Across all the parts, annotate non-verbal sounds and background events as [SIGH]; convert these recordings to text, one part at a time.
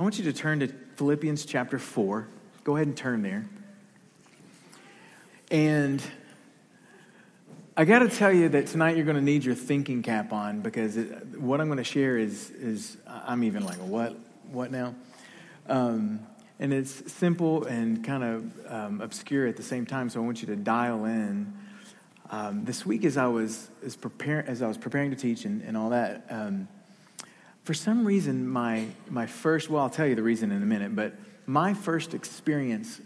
I want you to turn to Philippians chapter 4. Go ahead and turn there. And I got to tell you that tonight you're going to need your thinking cap on because it, what I'm going to share is, is I'm even like, what, what now? Um, and it's simple and kind of um, obscure at the same time. So I want you to dial in. Um, this week, as I was as prepare, as I was preparing to teach and, and all that, um, for some reason, my my first well, I'll tell you the reason in a minute, but my first experience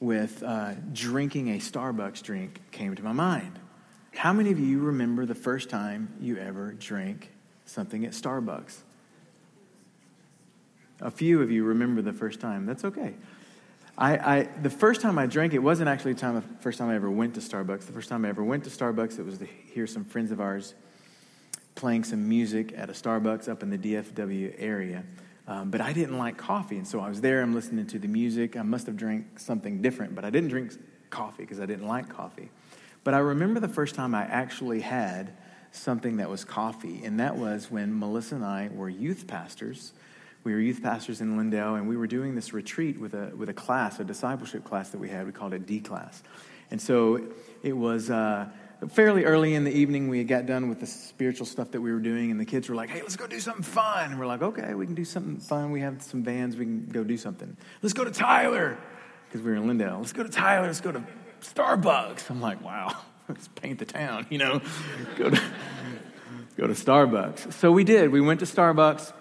with uh, drinking a Starbucks drink came to my mind. How many of you remember the first time you ever drank something at Starbucks? A few of you remember the first time. That's okay. I, I, the first time I drank it wasn't actually the, time, the first time I ever went to Starbucks. The first time I ever went to Starbucks, it was to hear some friends of ours playing some music at a Starbucks up in the DFW area. Um, but I didn't like coffee, and so I was there. I'm listening to the music. I must have drank something different, but I didn't drink coffee because I didn't like coffee. But I remember the first time I actually had something that was coffee, and that was when Melissa and I were youth pastors we were youth pastors in Lindale, and we were doing this retreat with a, with a class, a discipleship class that we had. We called it D class. And so it was uh, fairly early in the evening. We got done with the spiritual stuff that we were doing, and the kids were like, hey, let's go do something fun. And we're like, okay, we can do something fun. We have some vans, we can go do something. Let's go to Tyler, because we were in Lindale. Let's go to Tyler, let's go to Starbucks. I'm like, wow, [LAUGHS] let's paint the town, you know, [LAUGHS] go to, go to Starbucks. So we did. We went to Starbucks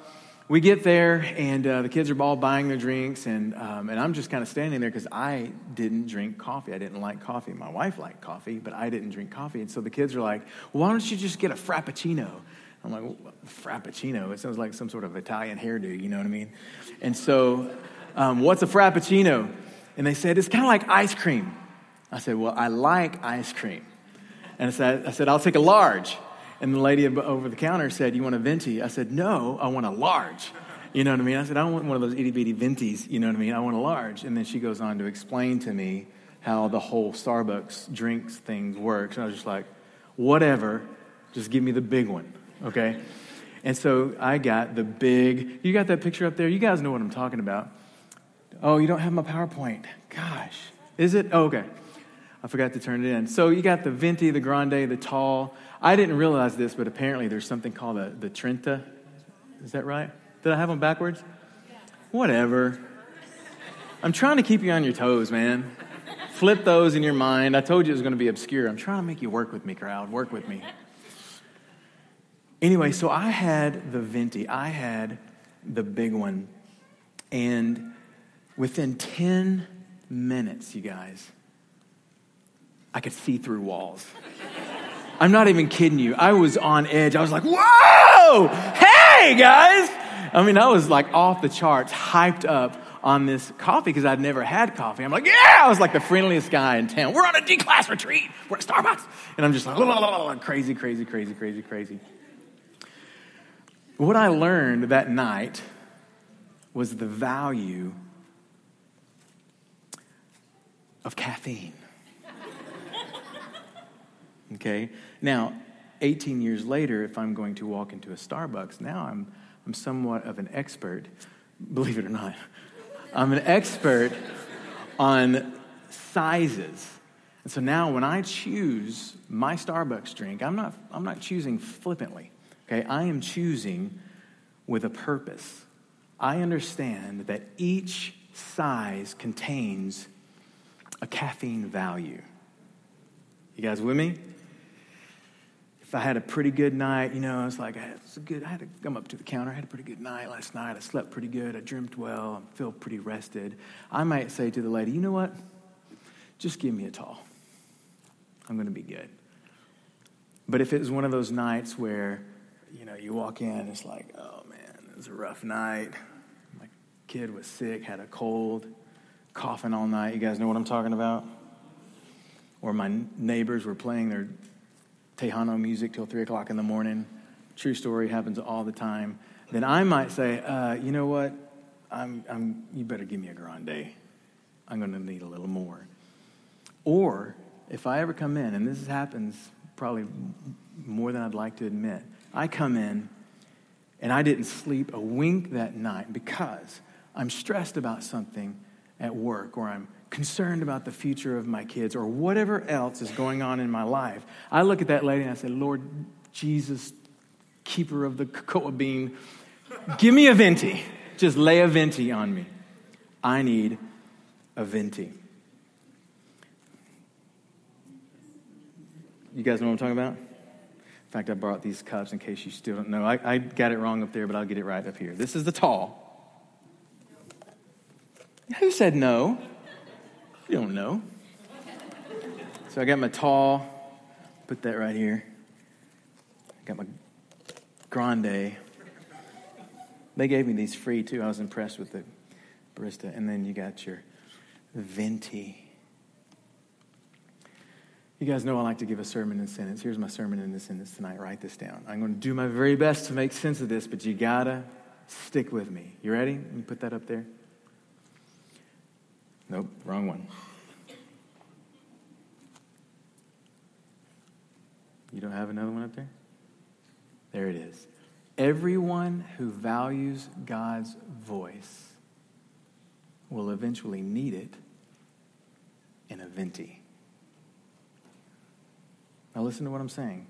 we get there, and uh, the kids are all buying their drinks, and, um, and I'm just kind of standing there because I didn't drink coffee. I didn't like coffee. My wife liked coffee, but I didn't drink coffee. And so the kids are like, why don't you just get a Frappuccino? I'm like, well, Frappuccino? It sounds like some sort of Italian hairdo, you know what I mean? And so, um, what's a Frappuccino? And they said, it's kind of like ice cream. I said, well, I like ice cream. And I said, I said, I'll take a large. And the lady over the counter said, You want a venti? I said, No, I want a large. You know what I mean? I said, I don't want one of those itty bitty ventis. You know what I mean? I want a large. And then she goes on to explain to me how the whole Starbucks drinks thing works. And I was just like, Whatever, just give me the big one, okay? And so I got the big, you got that picture up there? You guys know what I'm talking about. Oh, you don't have my PowerPoint. Gosh. Is it? Oh, okay. I forgot to turn it in. So you got the Venti, the Grande, the Tall. I didn't realize this, but apparently there's something called a, the Trenta. Is that right? Did I have them backwards? Whatever. I'm trying to keep you on your toes, man. Flip those in your mind. I told you it was going to be obscure. I'm trying to make you work with me, crowd. Work with me. Anyway, so I had the Venti. I had the big one. And within 10 minutes, you guys, I could see through walls. I'm not even kidding you. I was on edge. I was like, whoa, hey guys. I mean, I was like off the charts, hyped up on this coffee because I'd never had coffee. I'm like, yeah, I was like the friendliest guy in town. We're on a D class retreat. We're at Starbucks. And I'm just like, crazy, crazy, crazy, crazy, crazy. What I learned that night was the value of caffeine. Okay? Now, 18 years later, if I'm going to walk into a Starbucks, now I'm, I'm somewhat of an expert, believe it or not. [LAUGHS] I'm an expert on sizes. And so now when I choose my Starbucks drink, I'm not, I'm not choosing flippantly. Okay? I am choosing with a purpose. I understand that each size contains a caffeine value. You guys with me? If I had a pretty good night, you know, I was like I had, a good. I had to come up to the counter. I had a pretty good night last night. I slept pretty good. I dreamt well. I feel pretty rested. I might say to the lady, you know what? Just give me a tall. I'm going to be good. But if it was one of those nights where, you know, you walk in, it's like, oh man, it was a rough night. My kid was sick, had a cold, coughing all night. You guys know what I'm talking about? Or my neighbors were playing their Tejano music till 3 o'clock in the morning. True story, happens all the time. Then I might say, uh, you know what? I'm, I'm, you better give me a grande. I'm going to need a little more. Or if I ever come in, and this happens probably more than I'd like to admit, I come in And I didn't sleep a wink that night because I'm stressed about something at work or I'm concerned about the future of my kids or whatever else is going on in my life. I look at that lady and I say, Lord Jesus, keeper of the cocoa bean, give me a venti. Just lay a venti on me. I need a venti. You guys know what I'm talking about? In fact, I brought these cups in case you still don't know. I, I got it wrong up there, but I'll get it right up here. This is the tall. Who said no? You don't know. So I got my tall, put that right here. I got my grande. They gave me these free too. I was impressed with the barista. And then you got your venti. You guys know I like to give a sermon in a sentence. Here's my sermon in a sentence tonight. Write this down. I'm going to do my very best to make sense of this, but you gotta stick with me. You ready? Let me put that up there. Nope, wrong one. You don't have another one up there? There it is. Everyone who values God's voice will eventually need it in a venti. Now, listen to what I'm saying.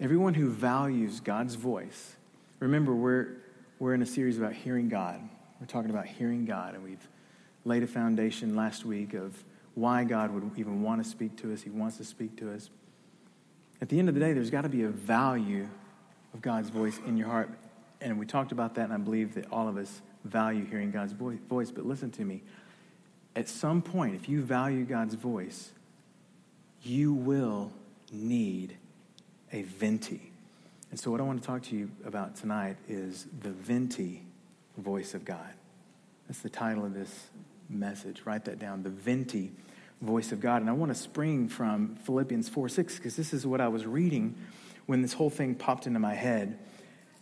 Everyone who values God's voice, remember, we're, we're in a series about hearing God. We're talking about hearing God, and we've laid a foundation last week of why God would even want to speak to us. He wants to speak to us. At the end of the day, there's got to be a value of God's voice in your heart. And we talked about that, and I believe that all of us value hearing God's voice. But listen to me. At some point, if you value God's voice, you will need a venti. And so, what I want to talk to you about tonight is the venti voice of God. That's the title of this message. Write that down the venti voice of God. And I want to spring from Philippians 4 6, because this is what I was reading when this whole thing popped into my head.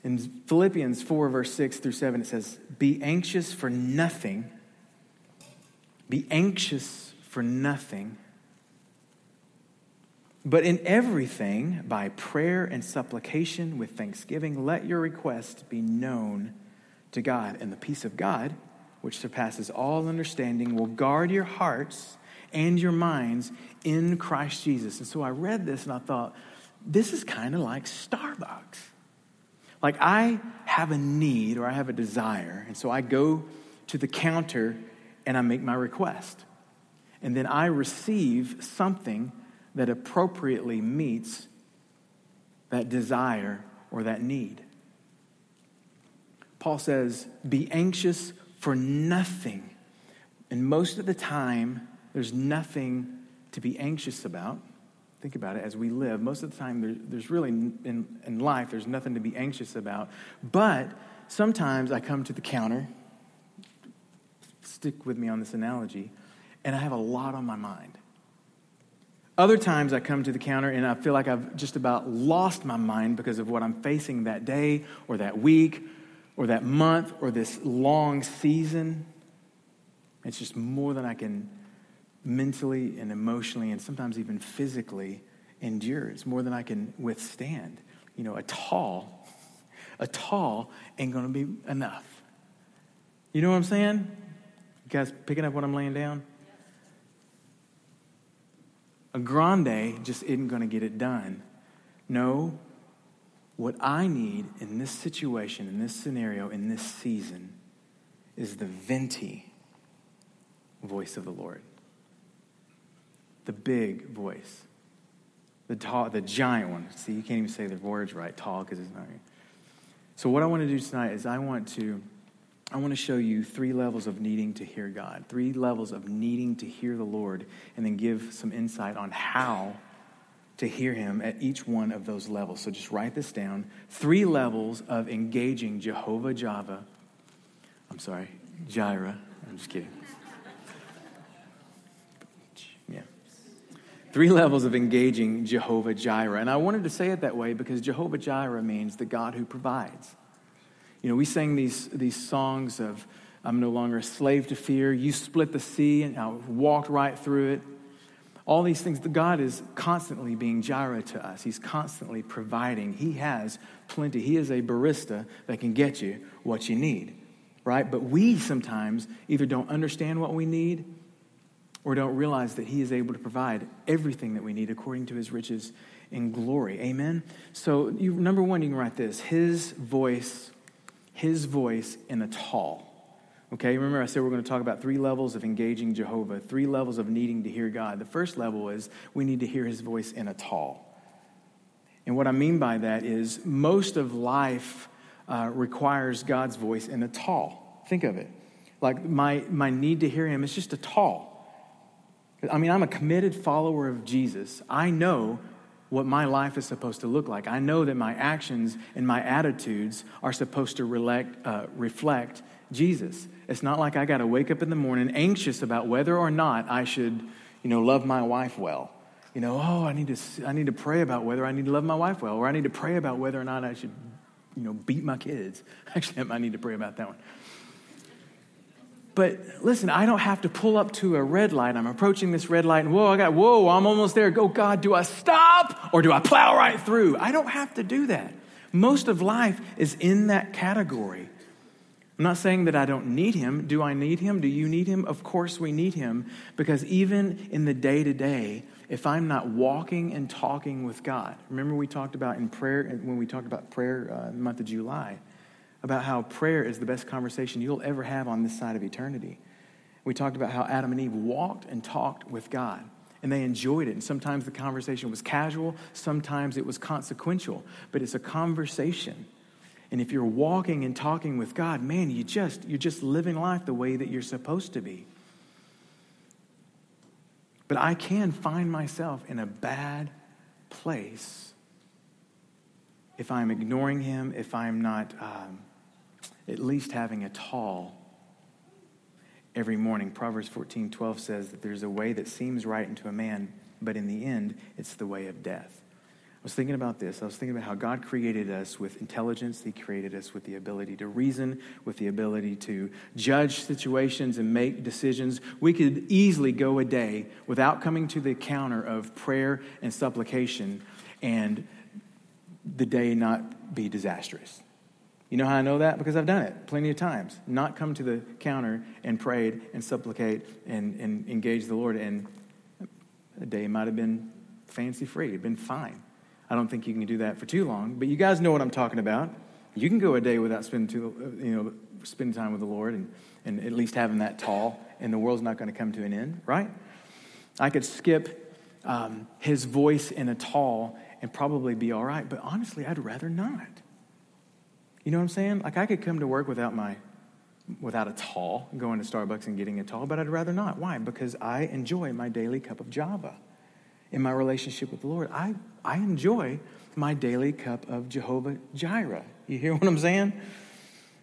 In Philippians 4, verse 6 through 7, it says, Be anxious for nothing. Be anxious for nothing. But in everything, by prayer and supplication with thanksgiving, let your request be known to God. And the peace of God, which surpasses all understanding, will guard your hearts and your minds in Christ Jesus. And so I read this and I thought, this is kind of like Starbucks. Like I have a need or I have a desire, and so I go to the counter and I make my request. And then I receive something that appropriately meets that desire or that need. Paul says, Be anxious for nothing. And most of the time, there's nothing to be anxious about. Think about it as we live. Most of the time, there, there's really, in, in life, there's nothing to be anxious about. But sometimes I come to the counter, stick with me on this analogy, and I have a lot on my mind. Other times I come to the counter and I feel like I've just about lost my mind because of what I'm facing that day or that week or that month or this long season. It's just more than I can mentally and emotionally and sometimes even physically endure. It's more than I can withstand. You know, a tall, a tall ain't going to be enough. You know what I'm saying? You guys picking up what I'm laying down? A grande just isn't going to get it done. No, what I need in this situation, in this scenario, in this season is the venti voice of the Lord the big voice, the tall, the giant one. See, you can't even say the words right, tall, because it's not. Right. So what I want to do tonight is I want to, I want to show you three levels of needing to hear God, three levels of needing to hear the Lord, and then give some insight on how to hear Him at each one of those levels. So just write this down: three levels of engaging Jehovah Java. I'm sorry, Jireh. I'm just kidding. Yeah. Three levels of engaging Jehovah Jireh. And I wanted to say it that way because Jehovah Jireh means the God who provides. You know, we sang these, these songs of, I'm no longer a slave to fear. You split the sea and I walked right through it. All these things, God is constantly being Jireh to us. He's constantly providing. He has plenty. He is a barista that can get you what you need, right? But we sometimes either don't understand what we need or don't realize that He is able to provide everything that we need according to His riches in glory. Amen? So, you, number one, you can write this His voice, His voice in a tall. Okay, remember I said we're going to talk about three levels of engaging Jehovah, three levels of needing to hear God. The first level is we need to hear his voice in a tall. And what I mean by that is most of life uh, requires God's voice in a tall. Think of it. Like my, my need to hear him is just a tall. I mean, I'm a committed follower of Jesus. I know what my life is supposed to look like. I know that my actions and my attitudes are supposed to reflect, uh, reflect Jesus. It's not like I got to wake up in the morning anxious about whether or not I should, you know, love my wife well. You know, oh, I need to I need to pray about whether I need to love my wife well, or I need to pray about whether or not I should, you know, beat my kids. [LAUGHS] Actually, I might need to pray about that one. But listen, I don't have to pull up to a red light. I'm approaching this red light, and whoa, I got, whoa, I'm almost there. Go, God, do I stop or do I plow right through? I don't have to do that. Most of life is in that category. I'm not saying that I don't need him. Do I need him? Do you need him? Of course we need him because even in the day to day, if I'm not walking and talking with God, remember we talked about in prayer, when we talked about prayer uh, in the month of July, about how prayer is the best conversation you'll ever have on this side of eternity. We talked about how Adam and Eve walked and talked with God and they enjoyed it. And sometimes the conversation was casual, sometimes it was consequential, but it's a conversation. And if you're walking and talking with God, man, you just you're just living life the way that you're supposed to be. But I can find myself in a bad place if I'm ignoring him, if I'm not um, at least having a tall every morning. Proverbs 14 12 says that there's a way that seems right unto a man, but in the end, it's the way of death. I was thinking about this. I was thinking about how God created us with intelligence. He created us with the ability to reason, with the ability to judge situations and make decisions. We could easily go a day without coming to the counter of prayer and supplication and the day not be disastrous. You know how I know that? Because I've done it plenty of times. Not come to the counter and prayed and supplicate and, and engage the Lord, and a day might have been fancy free, it'd been fine. I don't think you can do that for too long, but you guys know what I'm talking about. You can go a day without spending, too, you know, spending time with the Lord and, and at least having that tall, and the world's not going to come to an end, right? I could skip um, his voice in a tall and probably be all right, but honestly, I'd rather not. You know what I'm saying? Like I could come to work without my without a tall, going to Starbucks and getting a tall, but I'd rather not. Why? Because I enjoy my daily cup of Java in my relationship with the Lord. I, I enjoy my daily cup of Jehovah Jireh. You hear what I'm saying?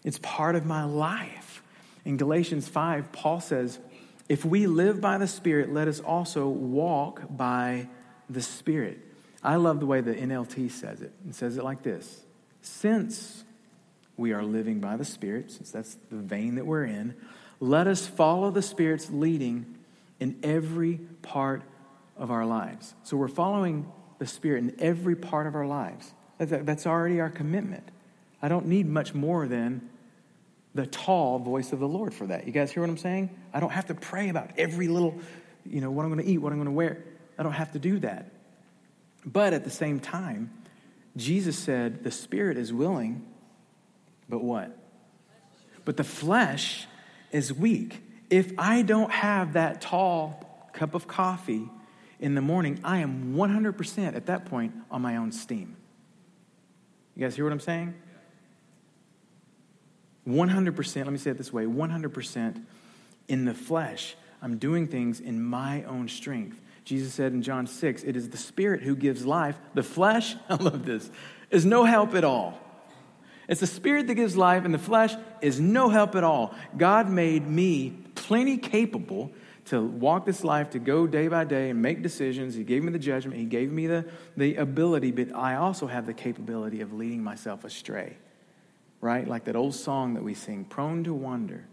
It's part of my life. In Galatians 5, Paul says, If we live by the Spirit, let us also walk by the Spirit. I love the way the NLT says it. It says it like this Since we are living by the Spirit, since that's the vein that we're in, let us follow the Spirit's leading in every part of our lives. So we're following the Spirit in every part of our lives. That's already our commitment. I don't need much more than the tall voice of the Lord for that. You guys hear what I'm saying? I don't have to pray about every little, you know, what I'm going to eat, what I'm going to wear. I don't have to do that. But at the same time, Jesus said, the spirit is willing, but what? But the flesh is weak. If I don't have that tall cup of coffee in the morning, I am 100% at that point on my own steam. You guys hear what I'm saying? 100%, let me say it this way 100% in the flesh. I'm doing things in my own strength. Jesus said in John 6, it is the Spirit who gives life. The flesh, [LAUGHS] I love this, is no help at all. It's the Spirit that gives life, and the flesh is no help at all. God made me plenty capable to walk this life, to go day by day and make decisions. He gave me the judgment, He gave me the, the ability, but I also have the capability of leading myself astray. Right? Like that old song that we sing, prone to wander.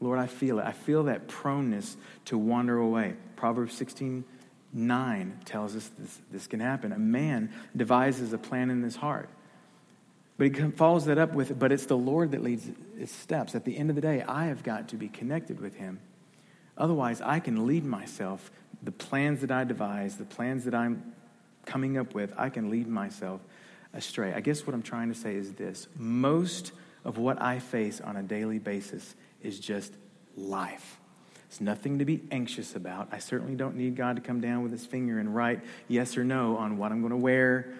Lord, I feel it. I feel that proneness to wander away. Proverbs 16 9 tells us this, this can happen. A man devises a plan in his heart. But he follows that up with, but it's the Lord that leads his steps. At the end of the day, I have got to be connected with him. Otherwise, I can lead myself. The plans that I devise, the plans that I'm coming up with, I can lead myself astray. I guess what I'm trying to say is this most of what I face on a daily basis is just life. It's nothing to be anxious about. I certainly don't need God to come down with his finger and write yes or no on what I'm going to wear,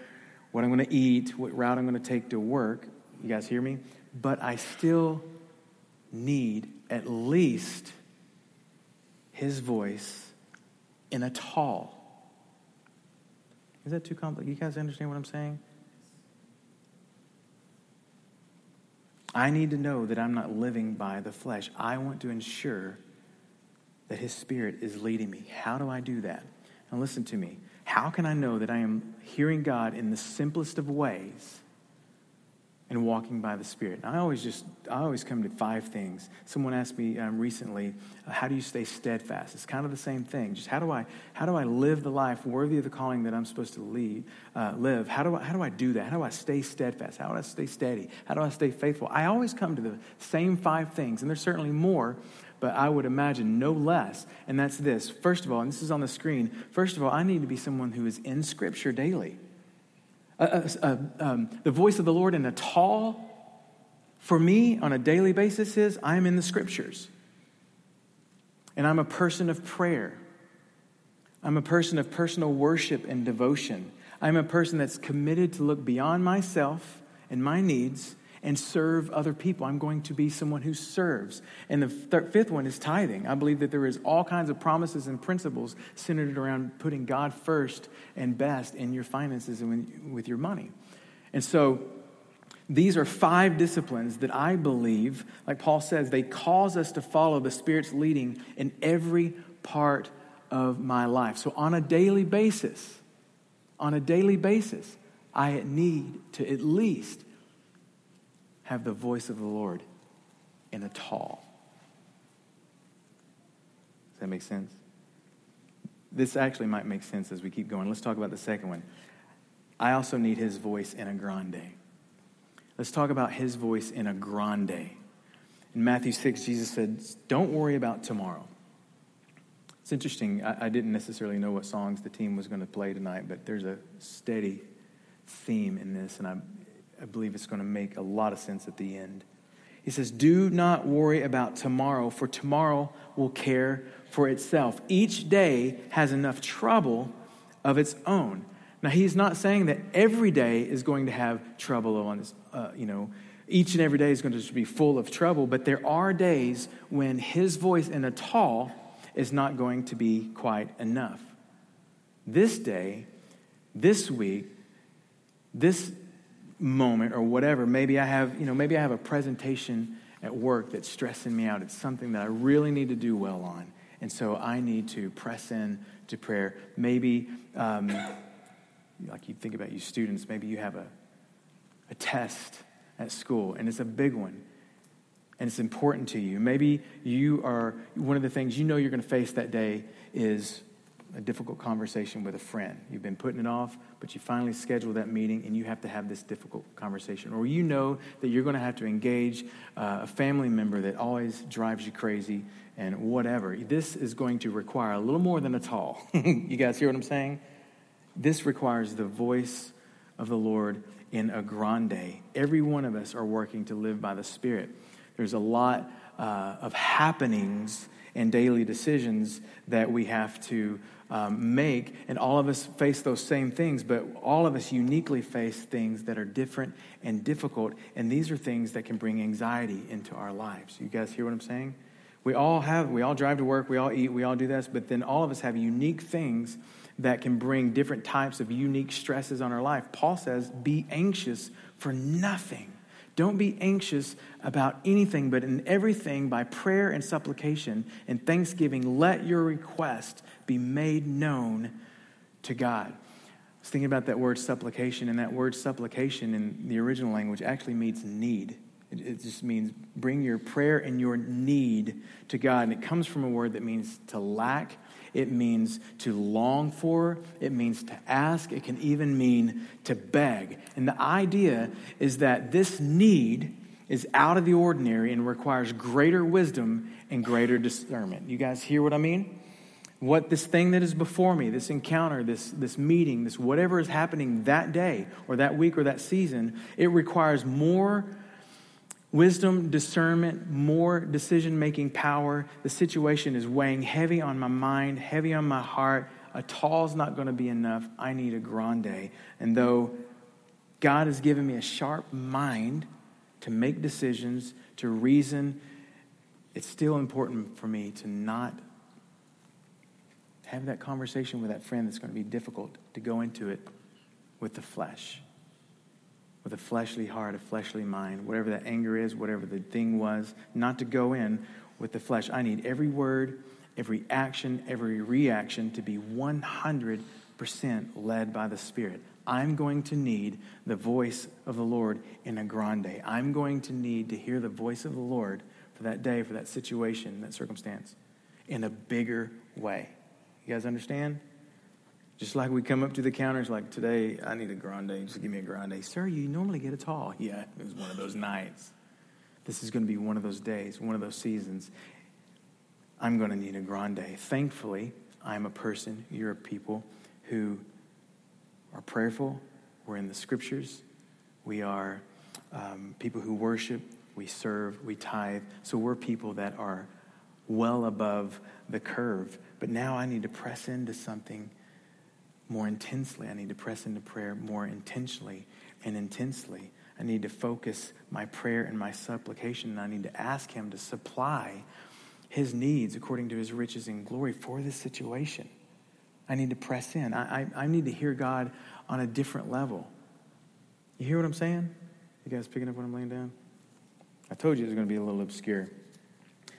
what I'm going to eat, what route I'm going to take to work. You guys hear me? But I still need at least his voice in a tall. Is that too complex? You guys understand what I'm saying? I need to know that I'm not living by the flesh. I want to ensure that His Spirit is leading me. How do I do that? And listen to me. How can I know that I am hearing God in the simplest of ways and walking by the Spirit? I always just, I always come to five things. Someone asked me um, recently, uh, how do you stay steadfast? It's kind of the same thing. Just how do I, how do I live the life worthy of the calling that I'm supposed to lead, uh, live? How do, I, how do I do that? How do I stay steadfast? How do I stay steady? How do I stay faithful? I always come to the same five things, and there's certainly more, but I would imagine no less. And that's this. First of all, and this is on the screen, first of all, I need to be someone who is in Scripture daily. Um, the voice of the Lord in a tall, for me on a daily basis, is I am in the Scriptures. And I'm a person of prayer. I'm a person of personal worship and devotion. I'm a person that's committed to look beyond myself and my needs and serve other people. I'm going to be someone who serves. And the fifth one is tithing. I believe that there is all kinds of promises and principles centered around putting God first and best in your finances and with your money. And so these are five disciplines that I believe, like Paul says, they cause us to follow the Spirit's leading in every part of my life. So on a daily basis, on a daily basis, I need to at least have the voice of the Lord in a tall. Does that make sense? This actually might make sense as we keep going. Let's talk about the second one. I also need his voice in a grande. Let's talk about his voice in a grande. In Matthew 6, Jesus said, Don't worry about tomorrow. It's interesting. I, I didn't necessarily know what songs the team was going to play tonight, but there's a steady theme in this, and I'm I believe it's going to make a lot of sense at the end. He says, Do not worry about tomorrow, for tomorrow will care for itself. Each day has enough trouble of its own. Now, he's not saying that every day is going to have trouble on this, uh, you know, each and every day is going to be full of trouble, but there are days when his voice in a tall is not going to be quite enough. This day, this week, this moment or whatever. Maybe I have, you know, maybe I have a presentation at work that's stressing me out. It's something that I really need to do well on. And so I need to press in to prayer. Maybe, um, like you think about you students, maybe you have a, a test at school and it's a big one and it's important to you. Maybe you are, one of the things you know you're going to face that day is a difficult conversation with a friend. You've been putting it off, but you finally schedule that meeting and you have to have this difficult conversation. Or you know that you're going to have to engage uh, a family member that always drives you crazy and whatever. This is going to require a little more than a tall. [LAUGHS] you guys hear what I'm saying? This requires the voice of the Lord in a grande. Every one of us are working to live by the Spirit. There's a lot uh, of happenings and daily decisions that we have to um, make. And all of us face those same things, but all of us uniquely face things that are different and difficult. And these are things that can bring anxiety into our lives. You guys hear what I'm saying? We all have, we all drive to work, we all eat, we all do this, but then all of us have unique things that can bring different types of unique stresses on our life. Paul says, be anxious for nothing. Don't be anxious about anything, but in everything, by prayer and supplication and thanksgiving, let your request be made known to God. I was thinking about that word supplication, and that word supplication in the original language actually means need. It, just means bring your prayer and your need to God. And it comes from a word that means to lack, it means to long for, it means to ask, it can even mean to beg. And the idea is that this need is out of the ordinary and requires greater wisdom and greater discernment. You guys hear what I mean? What this thing that is before me, this encounter, this, this meeting, this whatever is happening that day or that week or that season, it requires more wisdom, discernment, more decision making power. The situation is weighing heavy on my mind, heavy on my heart. A tall's not going to be enough. I need a grande. And though God has given me a sharp mind to make decisions, to reason, it's still important for me to not have that conversation with that friend that's going to be difficult to go into it with the flesh with a fleshly heart, a fleshly mind, whatever that anger is, whatever the thing was, not to go in with the flesh. I need every word, every action, every reaction to be 100% led by the Spirit. I'm going to need the voice of the Lord in a grande. I'm going to need to hear the voice of the Lord for that day, for that situation, that circumstance, in a bigger way. You guys understand? Just like we come up to the counters, like today, I need a grande. Just give me a grande. Sir, you normally get a tall. Yeah, it was one of those nights. This is going to be one of those days, one of those seasons. I'm going to need a grande. Thankfully, I'm a person, you're a people who are prayerful. We're in the scriptures. We are um, people who worship, we serve, we tithe. So we're people that are well above the curve. But now I need to press into something more intensely. I need to press into prayer more intentionally and intensely. I need to focus my prayer and my supplication, and I need to ask Him to supply His needs according to His riches and glory for this situation. I need to press in. I, I, I need to hear God on a different level. You hear what I'm saying? You guys picking up what I'm laying down? I told you it was going to be a little obscure.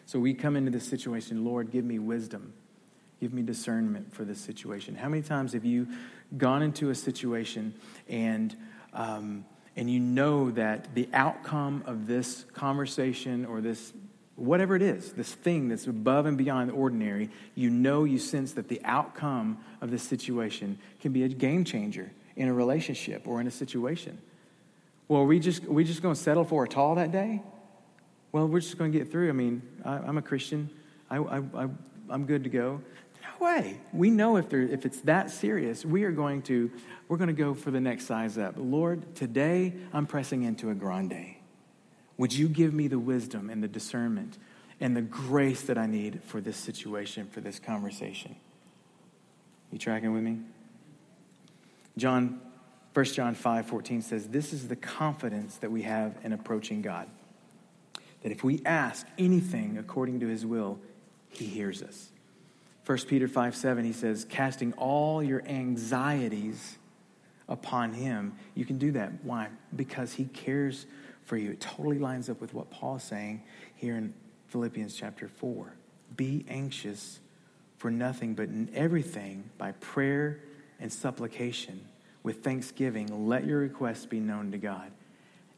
So we come into this situation, Lord, give me wisdom. Give me discernment for this situation. How many times have you gone into a situation and um, and you know that the outcome of this conversation or this whatever it is, this thing that's above and beyond the ordinary, you know you sense that the outcome of this situation can be a game changer in a relationship or in a situation. Well, are we just are we just going to settle for a tall that day? Well, we're just going to get through. I mean, I, am a Christian. I, I, I, I'm good to go way. We know if, there, if it's that serious, we are going to, we're going to go for the next size up. Lord, today I'm pressing into a grande. Would you give me the wisdom and the discernment and the grace that I need for this situation, for this conversation? You tracking with me? John, 1 John 5 14 says, This is the confidence that we have in approaching God. That if we ask anything according to his will, he hears us. 1 Peter 5 7, he says, casting all your anxieties upon him. You can do that. Why? Because he cares for you. It totally lines up with what Paul is saying here in Philippians chapter 4. Be anxious for nothing, but in everything, by prayer and supplication, with thanksgiving, let your requests be known to God.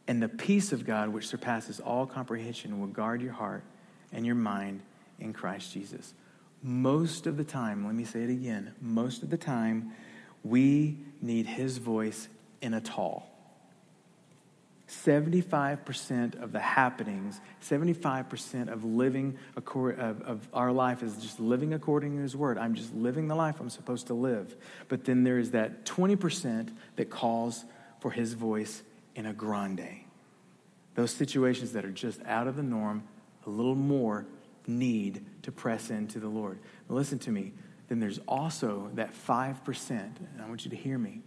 And the peace of God, which surpasses all comprehension, will guard your heart and your mind in Christ Jesus most of the time, let me say it again, most of the time, we need his voice in a tall. 75% of the happenings, 75% of living, of, of our life is just living according to his word. I'm just living the life I'm supposed to live. But then there is that 20% that calls for his voice in a grande. Those situations that are just out of the norm, a little more need to press into the Lord. But listen to me. Then there's also that 5%, and I want you to hear me.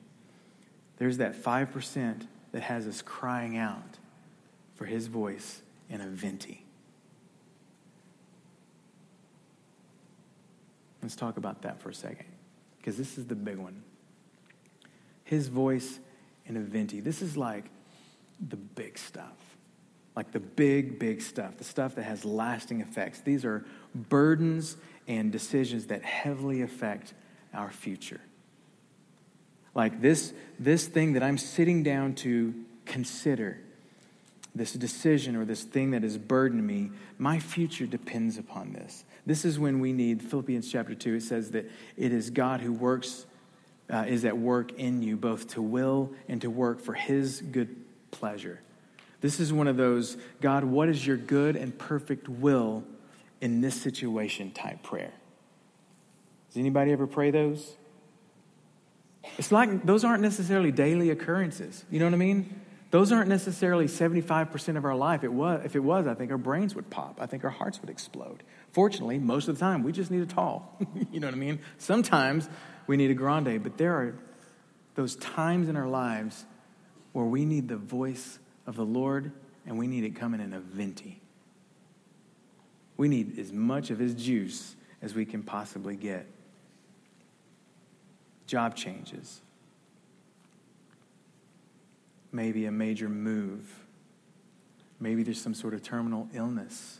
There's that 5% that has us crying out for his voice in a venti. Let's talk about that for a second, because this is the big one. His voice in a venti. This is like the big stuff like the big, big stuff, the stuff that has lasting effects. These are burdens and decisions that heavily affect our future. Like this, this thing that I'm sitting down to consider, this decision or this thing that has burdened me, my future depends upon this. This is when we need Philippians chapter 2. It says that it is God who works, uh, is at work in you, both to will and to work for his good pleasure. This is one of those, God, what is your good and perfect will in this situation type prayer. Does anybody ever pray those? It's like those aren't necessarily daily occurrences. You know what I mean? Those aren't necessarily 75% of our life. It was, if it was, I think our brains would pop. I think our hearts would explode. Fortunately, most of the time, we just need a tall. [LAUGHS] you know what I mean? Sometimes we need a grande, but there are those times in our lives where we need the voice of the Lord and we need it coming in a venti. We need as much of his juice as we can possibly get. Job changes, maybe a major move. Maybe there's some sort of terminal illness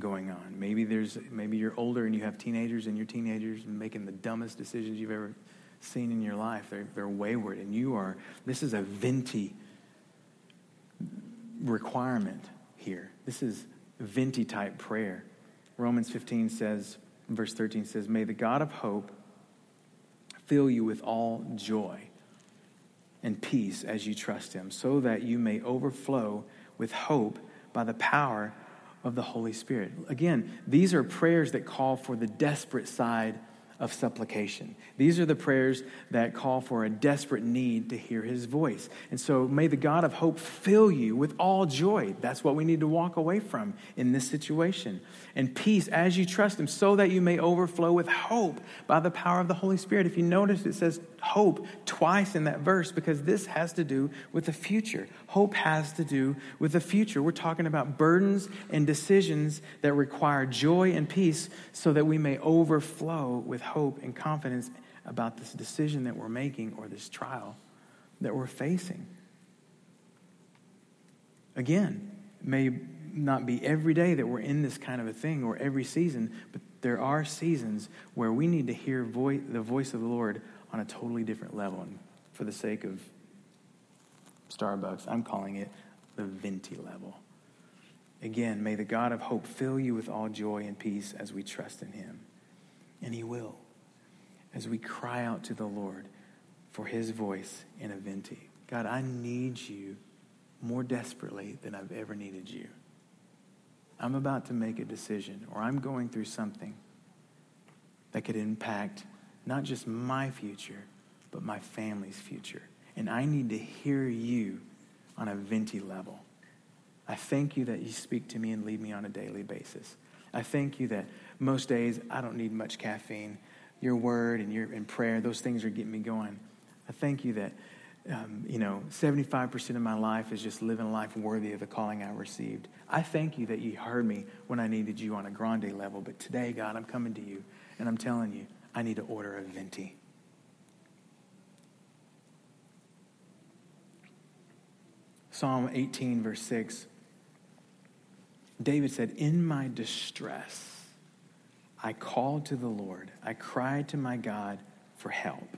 going on. Maybe there's maybe you're older and you have teenagers and your teenagers making the dumbest decisions you've ever seen in your life. They're, they're wayward and you are this is a venti requirement here. This is venti type prayer. Romans 15 says, verse 13 says, May the God of hope fill you with all joy and peace as you trust him, so that you may overflow with hope by the power of the Holy Spirit. Again, these are prayers that call for the desperate side of supplication. These are the prayers that call for a desperate need to hear his voice. And so may the God of hope fill you with all joy. That's what we need to walk away from in this situation. And peace as you trust him, so that you may overflow with hope by the power of the Holy Spirit. If you notice, it says hope twice in that verse because this has to do with the future. Hope has to do with the future. We're talking about burdens and decisions that require joy and peace so that we may overflow with hope and confidence about this decision that we're making or this trial that we're facing. Again, may not be every day that we're in this kind of a thing or every season, but there are seasons where we need to hear the voice of the Lord on a totally different level. And for the sake of Starbucks, I'm calling it the venti level. Again, may the God of hope fill you with all joy and peace as we trust in him. And he will, as we cry out to the Lord for his voice in a venti. God, I need you more desperately than I've ever needed you. I'm about to make a decision, or I'm going through something that could impact not just my future, but my family's future. And I need to hear you on a venti level. I thank you that you speak to me and lead me on a daily basis. I thank you that most days I don't need much caffeine. Your word and your and prayer, those things are getting me going. I thank you that um, you know, 75% of my life is just living a life worthy of the calling I received. I thank you that you heard me when I needed you on a grande level. But today, God, I'm coming to you and I'm telling you, I need to order a venti. Psalm 18, verse 6. David said, In my distress, I called to the Lord. I cried to my God for help.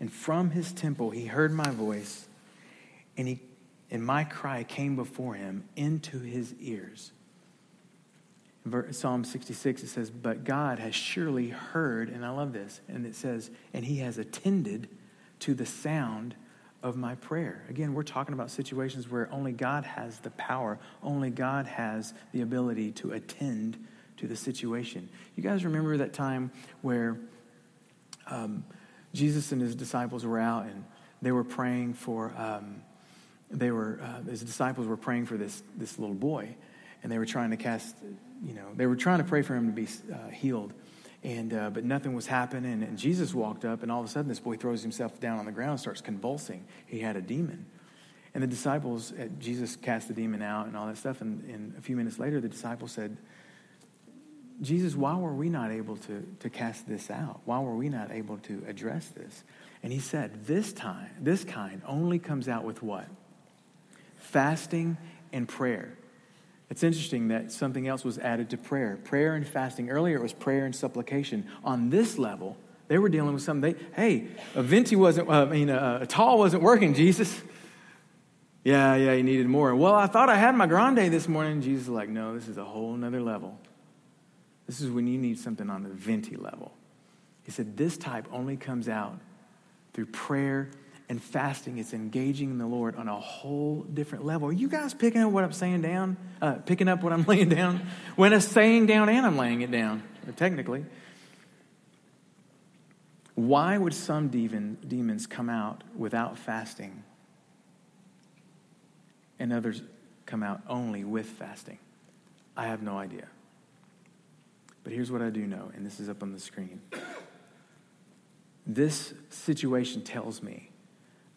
And from his temple, he heard my voice, and, he, and my cry came before him into his ears. Psalm 66, it says, But God has surely heard, and I love this, and it says, And he has attended to the sound of my prayer. Again, we're talking about situations where only God has the power, only God has the ability to attend to the situation. You guys remember that time where um, Jesus and his disciples were out and they were praying for, um, they were, uh, his disciples were praying for this, this little boy and they were trying to cast, you know, they were trying to pray for him to be uh, healed. And, uh, but nothing was happening. And Jesus walked up, and all of a sudden, this boy throws himself down on the ground and starts convulsing. He had a demon. And the disciples, uh, Jesus cast the demon out and all that stuff. And, and a few minutes later, the disciples said, Jesus, why were we not able to, to cast this out? Why were we not able to address this? And he said, This time, this kind only comes out with what? Fasting and prayer. It's interesting that something else was added to prayer prayer and fasting. Earlier it was prayer and supplication. On this level, they were dealing with something. They, hey, a venti wasn't, uh, I mean, a, a tall wasn't working, Jesus. Yeah, yeah, you needed more. Well, I thought I had my grande this morning. Jesus is like, no, this is a whole nother level. This is when you need something on the venti level. He said, this type only comes out through prayer and fasting. It's engaging the Lord on a whole different level. Are you guys picking up what I'm saying down? Uh, picking up what I'm [LAUGHS] laying down? When I'm saying down and I'm laying it down, technically. Why would some demon, demons come out without fasting and others come out only with fasting? I have no idea. But here's what I do know, and this is up on the screen. This situation tells me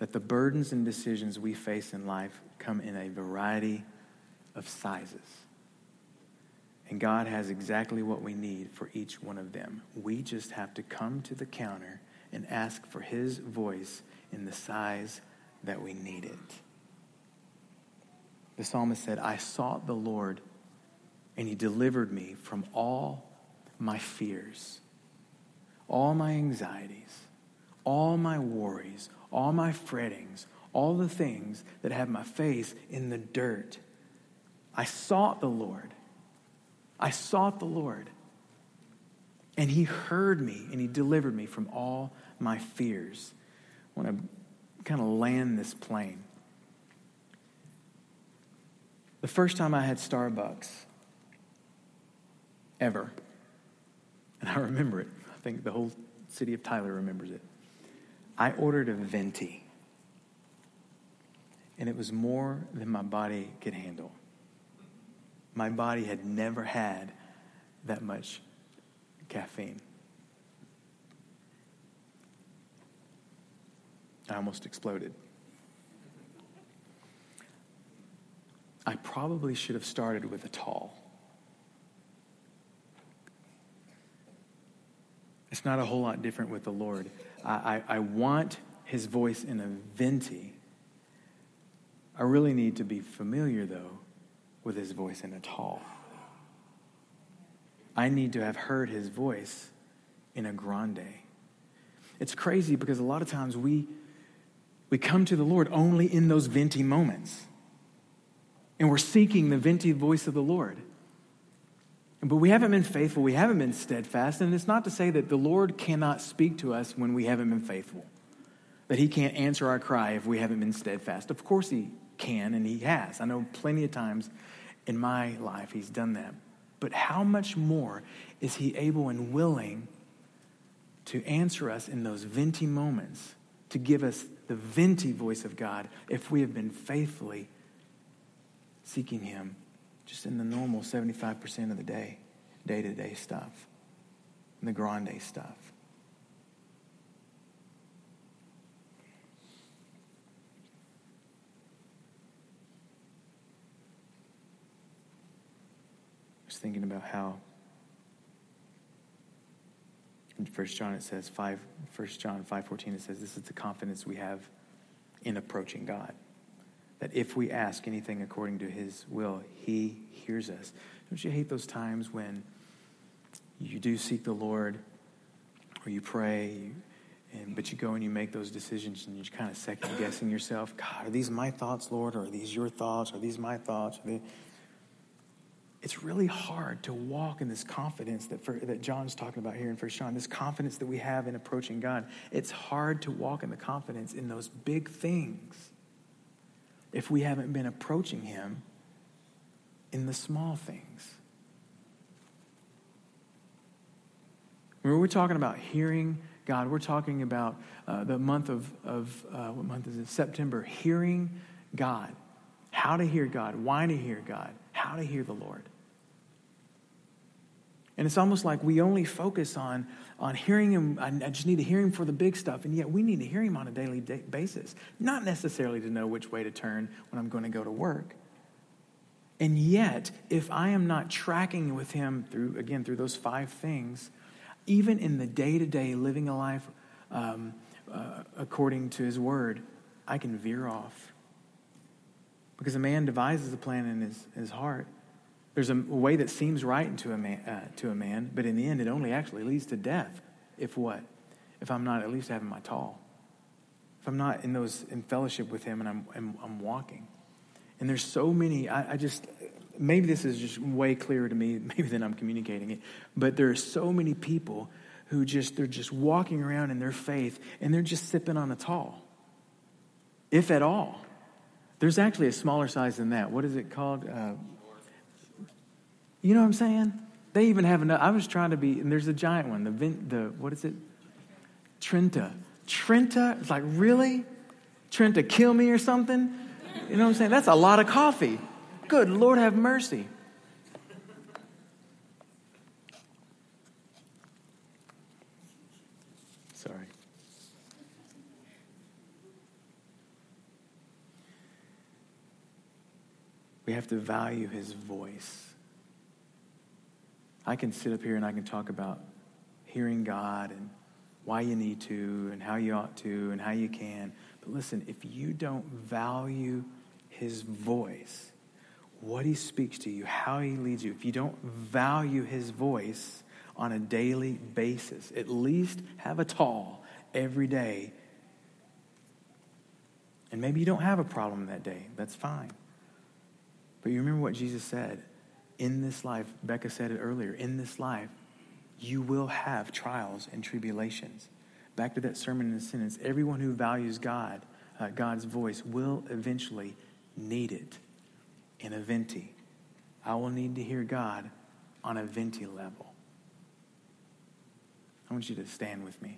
that the burdens and decisions we face in life come in a variety of sizes. And God has exactly what we need for each one of them. We just have to come to the counter and ask for His voice in the size that we need it. The psalmist said, I sought the Lord, and He delivered me from all my fears, all my anxieties, all my worries, all my frettings, all the things that have my face in the dirt. I sought the Lord I sought the Lord, and He heard me and He delivered me from all my fears. I want to kind of land this plane. The first time I had Starbucks ever, and I remember it, I think the whole city of Tyler remembers it. I ordered a venti, and it was more than my body could handle. My body had never had that much caffeine. I almost exploded. I probably should have started with a tall. It's not a whole lot different with the Lord. I, I, I want his voice in a venti. I really need to be familiar, though, with his voice in a tall. I need to have heard his voice in a grande. It's crazy because a lot of times we, we come to the Lord only in those venti moments. And we're seeking the venti voice of the Lord. But we haven't been faithful, we haven't been steadfast. And it's not to say that the Lord cannot speak to us when we haven't been faithful, that he can't answer our cry if we haven't been steadfast. Of course, he can, and he has. I know plenty of times in my life he's done that. But how much more is he able and willing to answer us in those venti moments, to give us the venti voice of God if we have been faithfully seeking him just in the normal 75% of the day, day to day stuff, the grande stuff. I was thinking about how in 1 John it says 5 1 John 5:14 it says this is the confidence we have in approaching God that if we ask anything according to his will he hears us. Don't you hate those times when you do seek the Lord or you pray and but you go and you make those decisions and you're kind of second guessing yourself God are these my thoughts Lord? Or are these your thoughts? Are these my thoughts? It's really hard to walk in this confidence that, for, that John's talking about here in First John, this confidence that we have in approaching God. It's hard to walk in the confidence in those big things if we haven't been approaching Him in the small things. Remember, we're talking about hearing God. We're talking about uh, the month of, of uh, what month is it? September. Hearing God. How to hear God. Why to hear God. How to hear the Lord. And it's almost like we only focus on, on hearing him. I, I just need to hear him for the big stuff. And yet we need to hear him on a daily day basis. Not necessarily to know which way to turn when I'm going to go to work. And yet, if I am not tracking with him through, again, through those five things, even in the day to day living a life um, uh, according to his word, I can veer off. Because a man devises a plan in his, his heart, there's a way that seems right to a, man, uh, to a man, but in the end, it only actually leads to death. If what? If I'm not at least having my tall. If I'm not in those in fellowship with Him and I'm, I'm, I'm walking. And there's so many, I, I just, maybe this is just way clearer to me, [LAUGHS] maybe than I'm communicating it, but there are so many people who just, they're just walking around in their faith and they're just sipping on a tall, if at all. There's actually a smaller size than that. What is it called? Uh, you know what I'm saying? They even have another. I was trying to be, and there's a giant one. The the what is it? Trenta. Trenta. It's like really, Trenta, kill me or something. You know what I'm saying? That's a lot of coffee. Good Lord, have mercy. Sorry. We have to value his voice. I can sit up here and I can talk about hearing God and why you need to and how you ought to and how you can. But listen, if you don't value his voice, what he speaks to you, how he leads you, if you don't value his voice on a daily basis, at least have a tall every day. And maybe you don't have a problem that day. That's fine. But you remember what Jesus said in this life, Becca said it earlier, in this life, you will have trials and tribulations. Back to that sermon in the sentence everyone who values God, uh, God's voice, will eventually need it in a venti. I will need to hear God on a venti level. I want you to stand with me.